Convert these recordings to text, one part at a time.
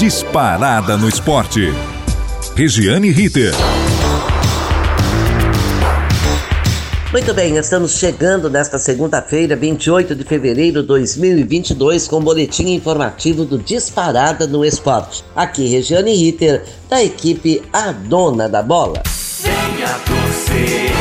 disparada no esporte. Regiane Ritter. Muito bem, estamos chegando nesta segunda-feira, 28 de fevereiro de 2022, com o um boletim informativo do Disparada no Esporte. Aqui, Regiane Ritter, da equipe A Dona da Bola. Venha torcer,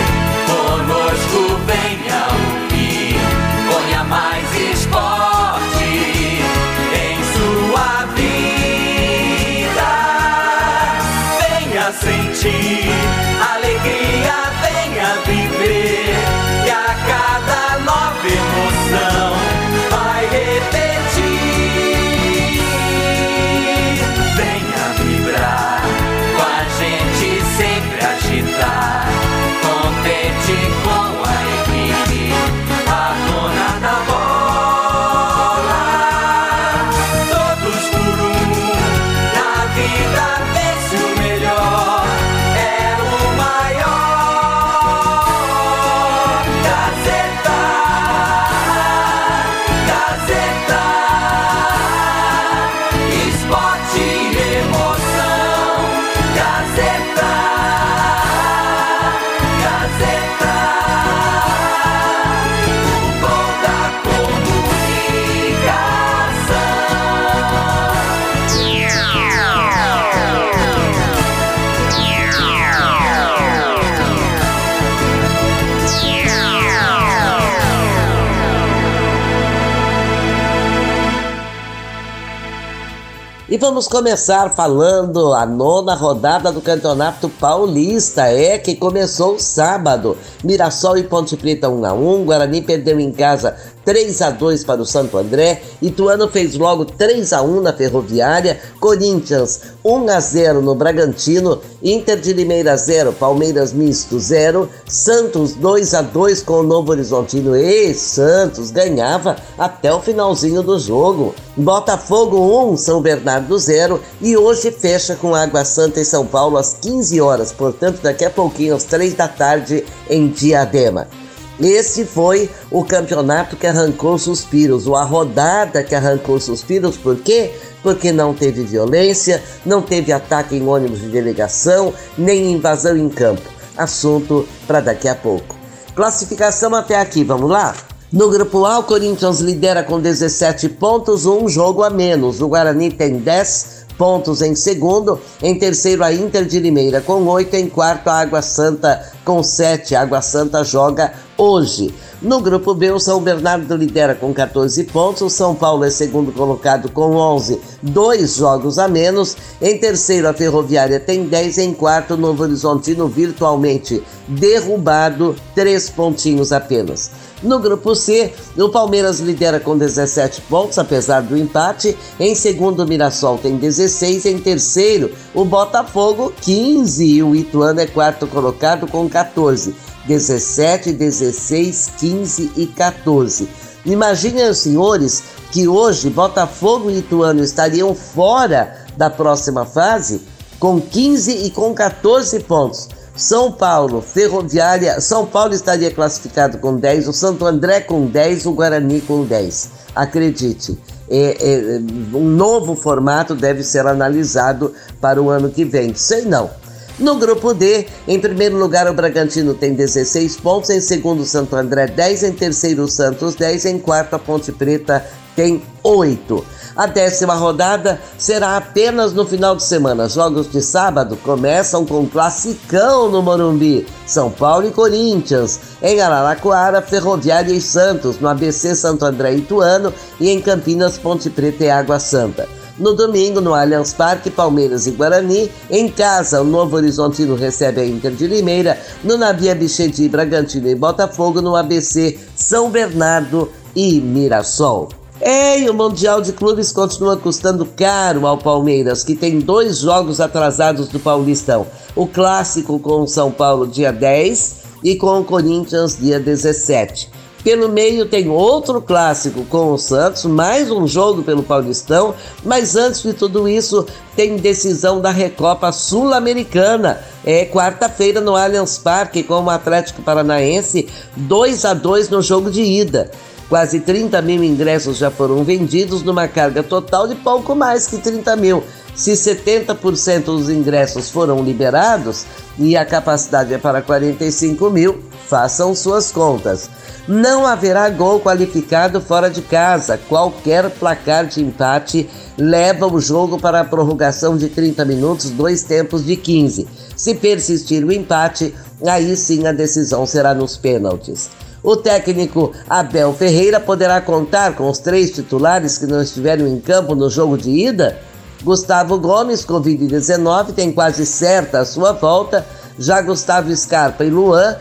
vamos começar falando a nona rodada do Campeonato Paulista, é que começou sábado. Mirassol e Ponte Preta 1 a 1, Guarani perdeu em casa 3 a 2 para o Santo André, Ituano fez logo 3 a 1 na Ferroviária, Corinthians 1 a 0 no Bragantino, Inter de Limeira 0, Palmeiras Misto 0, Santos 2 a 2 com o Novo Horizontino. E Santos ganhava até o finalzinho do jogo. Botafogo 1, São Bernardo 0 e hoje fecha com Água Santa em São Paulo às 15 horas, portanto daqui a pouquinho às 3 da tarde em Diadema. Esse foi o campeonato que arrancou suspiros, ou a rodada que arrancou suspiros, por quê? Porque não teve violência, não teve ataque em ônibus de delegação, nem invasão em campo. Assunto para daqui a pouco. Classificação até aqui, vamos lá? No grupo A, o Corinthians lidera com 17 pontos, um jogo a menos. O Guarani tem 10 pontos em segundo. Em terceiro, a Inter de Limeira com 8. Em quarto, a Água Santa com 7. A Água Santa joga hoje. No grupo B, o São Bernardo lidera com 14 pontos, o São Paulo é segundo colocado com 11, dois jogos a menos. Em terceiro, a Ferroviária tem 10, em quarto, o Novo Horizontino virtualmente derrubado, três pontinhos apenas. No grupo C, o Palmeiras lidera com 17 pontos, apesar do empate. Em segundo, o Mirassol tem 16. Em terceiro, o Botafogo, 15. E o Ituano é quarto colocado com 14. 17, 16, 15 e 14. Imaginem, senhores, que hoje Botafogo e Ituano estariam fora da próxima fase com 15 e com 14 pontos. São Paulo, Ferroviária, São Paulo estaria classificado com 10, o Santo André com 10, o Guarani com 10. Acredite, é, é, um novo formato deve ser analisado para o ano que vem. Sei não. No grupo D, em primeiro lugar o Bragantino tem 16 pontos, em segundo Santo André 10, em terceiro Santos 10, em quarto a Ponte Preta tem 8. A décima rodada será apenas no final de semana. Jogos de sábado começam com classicão no Morumbi. São Paulo e Corinthians. Em Araraquara, Ferroviária e Santos. No ABC, Santo André e Ituano. E em Campinas, Ponte Preta e Água Santa. No domingo, no Allianz Parque, Palmeiras e Guarani. Em casa, o Novo Horizontino recebe a Inter de Limeira. No Navia Bichedi, Bragantino e Botafogo. No ABC, São Bernardo e Mirassol. É, e o Mundial de Clubes continua custando caro ao Palmeiras, que tem dois jogos atrasados do Paulistão. O clássico com o São Paulo, dia 10, e com o Corinthians, dia 17. Pelo meio tem outro clássico com o Santos, mais um jogo pelo Paulistão, mas antes de tudo isso tem decisão da Recopa Sul-Americana. É quarta-feira no Allianz Parque com o Atlético Paranaense, 2 a 2 no jogo de ida. Quase 30 mil ingressos já foram vendidos, numa carga total de pouco mais que 30 mil. Se 70% dos ingressos foram liberados e a capacidade é para 45 mil, façam suas contas. Não haverá gol qualificado fora de casa. Qualquer placar de empate leva o jogo para a prorrogação de 30 minutos, dois tempos de 15. Se persistir o empate, aí sim a decisão será nos pênaltis. O técnico Abel Ferreira poderá contar com os três titulares que não estiveram em campo no jogo de ida? Gustavo Gomes, Covid-19, tem quase certa a sua volta. Já Gustavo Scarpa e Luan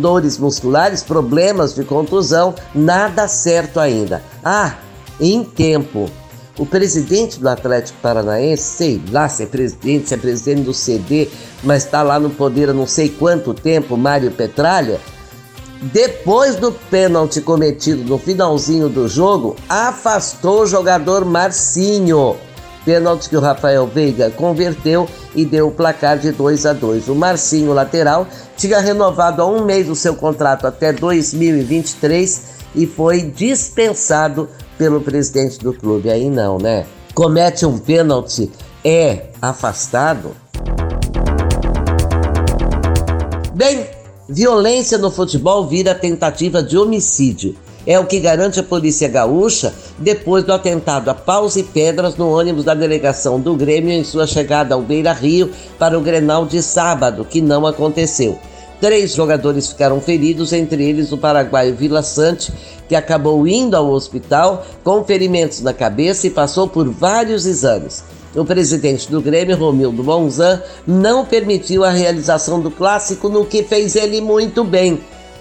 dores musculares, problemas de contusão, nada certo ainda. Ah, em tempo. O presidente do Atlético Paranaense, sei lá se é presidente, se é presidente do CD, mas está lá no poder há não sei quanto tempo, Mário Petralha, depois do pênalti cometido no finalzinho do jogo, afastou o jogador Marcinho Pênalti que o Rafael Veiga converteu e deu o placar de 2 a 2. O Marcinho, lateral, tinha renovado há um mês o seu contrato até 2023 e foi dispensado pelo presidente do clube. Aí não, né? Comete um pênalti, é afastado. Bem, violência no futebol vira tentativa de homicídio. É o que garante a polícia gaúcha depois do atentado a paus e pedras no ônibus da delegação do Grêmio em sua chegada ao Beira Rio para o Grenal de sábado, que não aconteceu. Três jogadores ficaram feridos, entre eles o paraguaio Vila Sante, que acabou indo ao hospital com ferimentos na cabeça e passou por vários exames. O presidente do Grêmio, Romildo Monzan, não permitiu a realização do clássico, no que fez ele muito bem.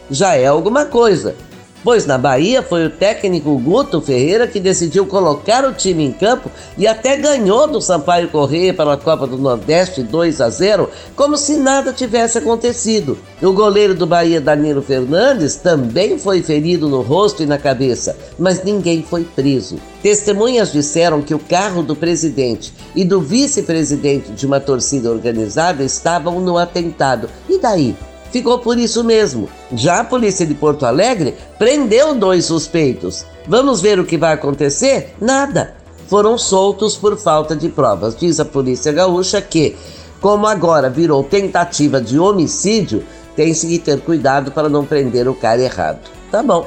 Já é alguma coisa pois na Bahia foi o técnico Guto Ferreira que decidiu colocar o time em campo e até ganhou do Sampaio Correia pela Copa do Nordeste 2 a 0, como se nada tivesse acontecido. O goleiro do Bahia, Danilo Fernandes, também foi ferido no rosto e na cabeça, mas ninguém foi preso. Testemunhas disseram que o carro do presidente e do vice-presidente de uma torcida organizada estavam no atentado. E daí? Ficou por isso mesmo. Já a polícia de Porto Alegre prendeu dois suspeitos. Vamos ver o que vai acontecer? Nada. Foram soltos por falta de provas. Diz a polícia gaúcha que, como agora virou tentativa de homicídio, tem-se que ter cuidado para não prender o cara errado. Tá bom.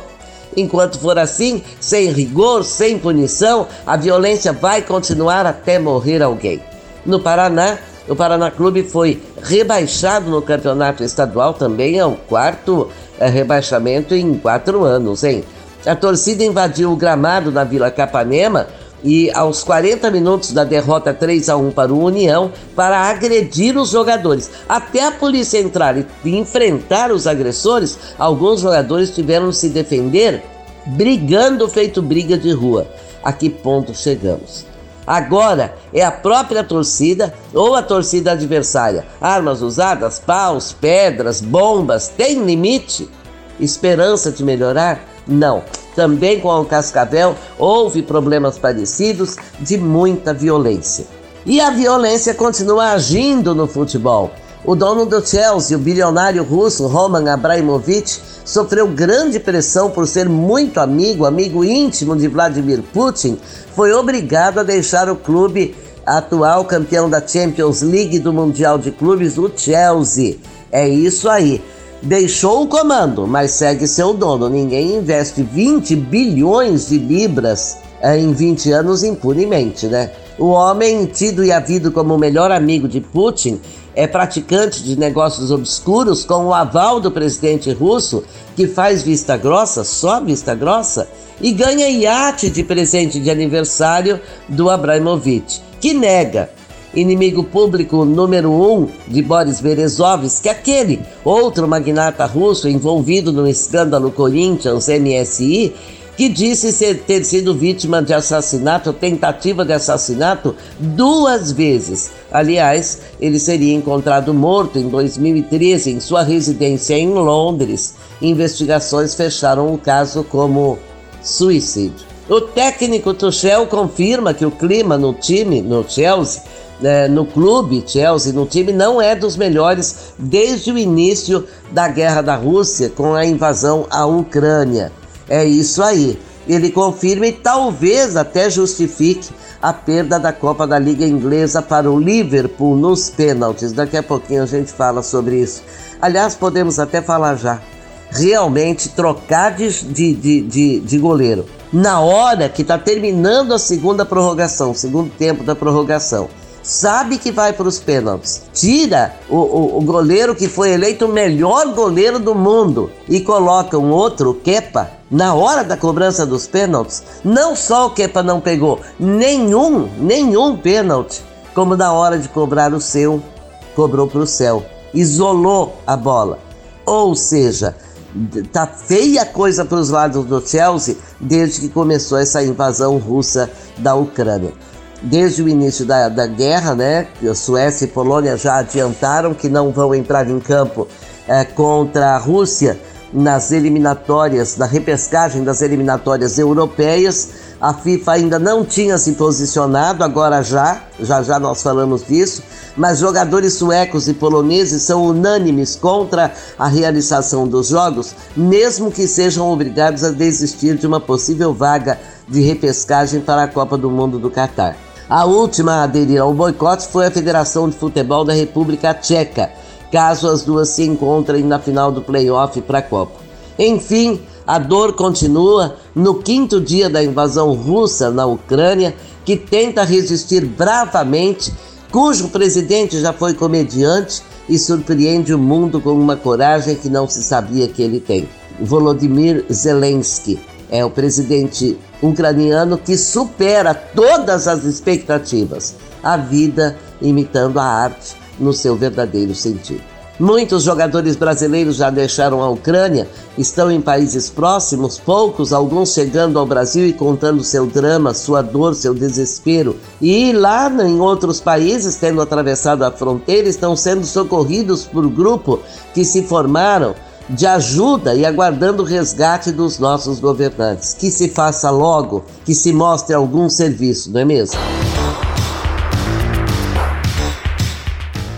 Enquanto for assim, sem rigor, sem punição, a violência vai continuar até morrer alguém. No Paraná, o Paraná Clube foi rebaixado no campeonato estadual também, é o quarto é, rebaixamento em quatro anos, hein? A torcida invadiu o gramado da Vila Capanema e aos 40 minutos da derrota 3 a 1 para o União para agredir os jogadores. Até a polícia entrar e enfrentar os agressores, alguns jogadores tiveram de se defender brigando feito briga de rua. A que ponto chegamos? Agora é a própria torcida ou a torcida adversária. Armas usadas, paus, pedras, bombas, tem limite? Esperança de melhorar? Não. Também com o Cascavel houve problemas parecidos de muita violência. E a violência continua agindo no futebol. O dono do Chelsea, o bilionário russo Roman Abramovich, sofreu grande pressão por ser muito amigo, amigo íntimo de Vladimir Putin, foi obrigado a deixar o clube atual campeão da Champions League do Mundial de Clubes, o Chelsea. É isso aí. Deixou o comando, mas segue seu dono. Ninguém investe 20 bilhões de libras eh, em 20 anos impunemente, né? O homem, tido e havido como o melhor amigo de Putin, é praticante de negócios obscuros com o aval do presidente russo, que faz vista grossa, só vista grossa, e ganha iate de presente de aniversário do Abramovich, que nega. Inimigo público número um de Boris Berezovsky, aquele outro magnata russo envolvido no escândalo Corinthians MSI, que disse ser, ter sido vítima de assassinato, tentativa de assassinato, duas vezes. Aliás, ele seria encontrado morto em 2013 em sua residência em Londres. Investigações fecharam o caso como suicídio. O técnico Tuchel confirma que o clima no time, no Chelsea, né, no clube Chelsea, no time, não é dos melhores desde o início da guerra da Rússia com a invasão à Ucrânia. É isso aí. Ele confirma e talvez até justifique a perda da Copa da Liga Inglesa para o Liverpool nos pênaltis. Daqui a pouquinho a gente fala sobre isso. Aliás, podemos até falar já. Realmente trocar de, de, de, de, de goleiro. Na hora que está terminando a segunda prorrogação, segundo tempo da prorrogação sabe que vai para os pênaltis. Tira o, o, o, goleiro que foi eleito o melhor goleiro do mundo e coloca um outro, o Kepa, na hora da cobrança dos pênaltis. Não só o Kepa não pegou nenhum, nenhum pênalti, como na hora de cobrar o seu, cobrou para o céu. Isolou a bola. Ou seja, tá feia coisa para os lados do Chelsea desde que começou essa invasão russa da Ucrânia desde o início da, da guerra, né? Suécia e Polônia já adiantaram que não vão entrar em campo é, contra a Rússia nas eliminatórias, na repescagem das eliminatórias europeias. A FIFA ainda não tinha se posicionado, agora já, já já nós falamos disso, mas jogadores suecos e poloneses são unânimes contra a realização dos jogos, mesmo que sejam obrigados a desistir de uma possível vaga de repescagem para a Copa do Mundo do Catar. A última a aderir ao boicote foi a Federação de Futebol da República Tcheca, caso as duas se encontrem na final do playoff para a Copa. Enfim, a dor continua no quinto dia da invasão russa na Ucrânia, que tenta resistir bravamente, cujo presidente já foi comediante e surpreende o mundo com uma coragem que não se sabia que ele tem. Volodymyr Zelensky é o presidente ucraniano que supera todas as expectativas, a vida imitando a arte no seu verdadeiro sentido. Muitos jogadores brasileiros já deixaram a Ucrânia, estão em países próximos, poucos, alguns chegando ao Brasil e contando seu drama, sua dor, seu desespero. E lá em outros países, tendo atravessado a fronteira, estão sendo socorridos por grupo que se formaram de ajuda e aguardando o resgate dos nossos governantes. Que se faça logo, que se mostre algum serviço, não é mesmo?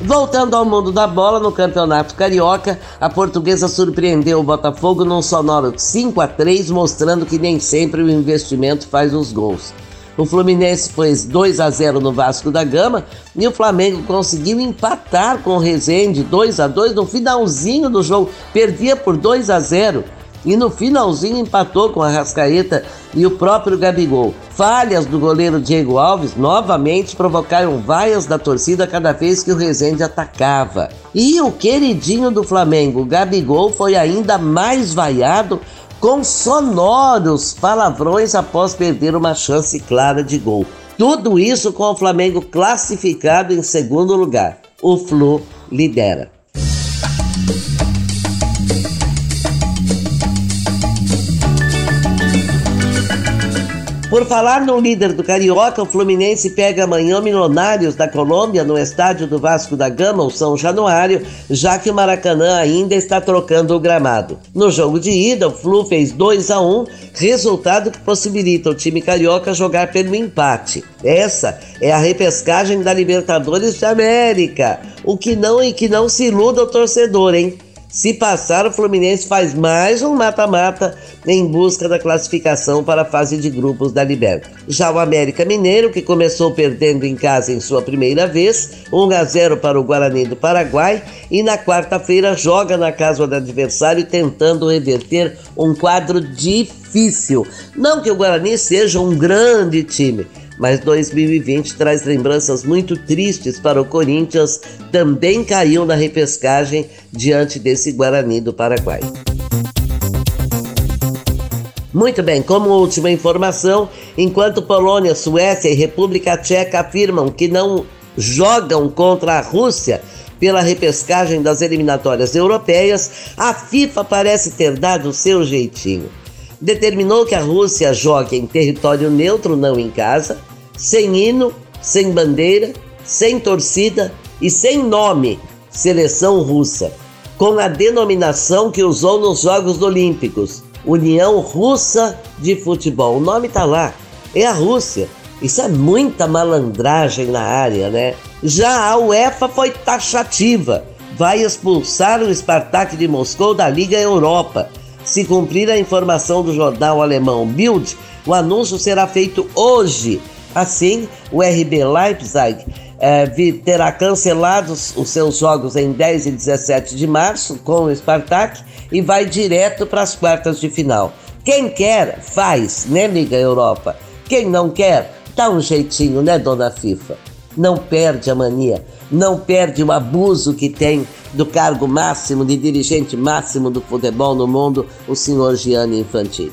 Voltando ao mundo da bola, no Campeonato Carioca, a portuguesa surpreendeu o Botafogo num sonoro 5 a 3, mostrando que nem sempre o investimento faz os gols. O Fluminense pôs 2 a 0 no Vasco da Gama e o Flamengo conseguiu empatar com o Rezende 2 a 2 no finalzinho do jogo. Perdia por 2 a 0 e no finalzinho empatou com a Rascaeta e o próprio Gabigol. Falhas do goleiro Diego Alves novamente provocaram vaias da torcida cada vez que o Rezende atacava. E o queridinho do Flamengo, Gabigol, foi ainda mais vaiado com sonoros palavrões após perder uma chance clara de gol. Tudo isso com o Flamengo classificado em segundo lugar. O Flu lidera. Por falar no líder do Carioca, o Fluminense pega amanhã Milionários da Colômbia no estádio do Vasco da Gama, o São Januário, já que o Maracanã ainda está trocando o gramado. No jogo de ida, o Flu fez 2 a 1, resultado que possibilita o time carioca jogar pelo empate. Essa é a repescagem da Libertadores de América, o que não e que não se iluda o torcedor, hein? Se passar, o Fluminense faz mais um mata-mata em busca da classificação para a fase de grupos da Liberta. Já o América Mineiro, que começou perdendo em casa em sua primeira vez, 1 a 0 para o Guarani do Paraguai, e na quarta-feira joga na casa do adversário tentando reverter um quadro difícil. Não que o Guarani seja um grande time, mas 2020 traz lembranças muito tristes para o Corinthians, também caiu na repescagem diante desse Guarani do Paraguai. Muito bem, como última informação, enquanto Polônia, Suécia e República Tcheca afirmam que não jogam contra a Rússia pela repescagem das eliminatórias europeias, a FIFA parece ter dado o seu jeitinho determinou que a Rússia jogue em território neutro, não em casa, sem hino, sem bandeira, sem torcida e sem nome, seleção russa, com a denominação que usou nos Jogos Olímpicos, União Russa de Futebol. O nome está lá, é a Rússia. Isso é muita malandragem na área, né? Já a UEFA foi taxativa, vai expulsar o Spartak de Moscou da Liga Europa Se cumprir a informação do jornal alemão Bild, o anúncio será feito hoje. Assim, o RB Leipzig eh, terá cancelado os seus jogos em 10 e 17 de março com o Spartak e vai direto para as quartas de final. Quem quer, faz, né, Liga Europa? Quem não quer, dá um jeitinho, né, dona FIFA? Não perde a mania, não perde o abuso que tem do cargo máximo, de dirigente máximo do futebol no mundo, o senhor Gianni Infantini.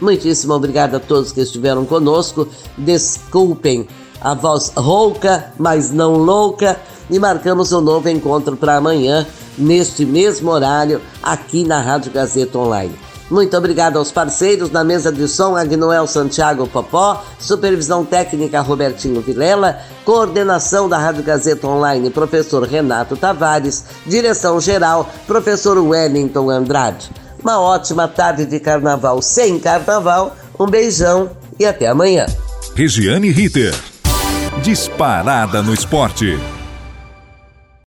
Muitíssimo obrigado a todos que estiveram conosco. Desculpem a voz rouca, mas não louca. E marcamos um novo encontro para amanhã, neste mesmo horário, aqui na Rádio Gazeta Online. Muito obrigado aos parceiros na mesa de som, Agnoel Santiago Popó, supervisão técnica Robertinho Vilela, coordenação da Rádio Gazeta Online, professor Renato Tavares, direção geral, professor Wellington Andrade. Uma ótima tarde de carnaval sem carnaval, um beijão e até amanhã. Regiane Ritter. Disparada no esporte.